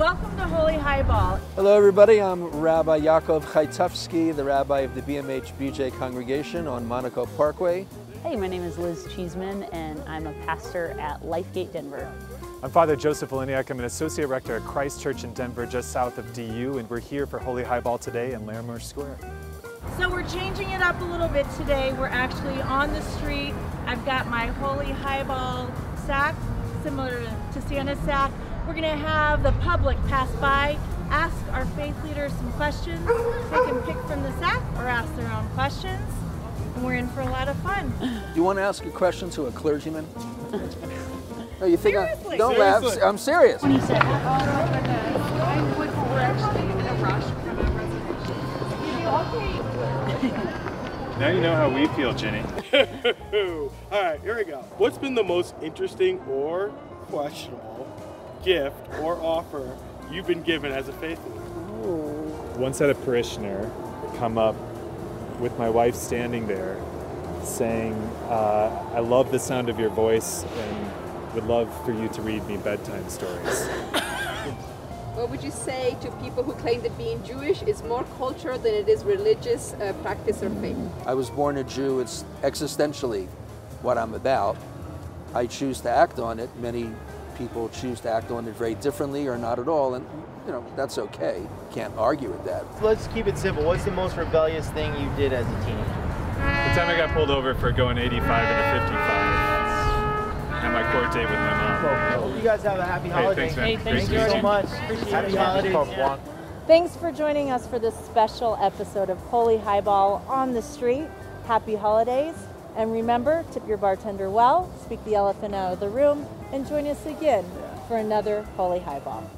Welcome to Holy Highball. Hello, everybody. I'm Rabbi Yaakov Chaitovsky, the rabbi of the BMH BJ congregation on Monaco Parkway. Hey, my name is Liz Cheeseman, and I'm a pastor at Lifegate Denver. I'm Father Joseph Oliniak. I'm an associate rector at Christ Church in Denver, just south of DU, and we're here for Holy Highball today in Larimer Square. So we're changing it up a little bit today. We're actually on the street. I've got my Holy Highball sack, similar to Santa's sack. We're going to have the public pass by, ask our faith leaders some questions. They can pick from the sack or ask their own questions. And we're in for a lot of fun. Do you want to ask a question to a clergyman? no, you think Seriously? I, don't Seriously? laugh. I'm serious. When you said, oh, goodness, we're actually in a rush from a reservation. Now you know how we feel, Jenny. All right, here we go. What's been the most interesting or questionable gift or offer you've been given as a faith leader? Once had a parishioner come up with my wife standing there saying, uh, I love the sound of your voice and would love for you to read me bedtime stories. What would you say to people who claim that being Jewish is more cultural than it is religious uh, practice or faith? I was born a Jew. It's existentially what I'm about. I choose to act on it. Many people choose to act on it very differently or not at all, and you know that's okay. Can't argue with that. Let's keep it simple. What's the most rebellious thing you did as a teenager? The time I got pulled over for going 85 and a 55 at my court date with my mom. Hope you guys have a happy Hey, holiday. thanks, man. Hey, thank Thank to you so you. much. Happy holidays. Thanks for joining us for this special episode of Holy Highball on the Street. Happy holidays. And remember, tip your bartender well, speak the elephant out of the room, and join us again for another Holy Highball.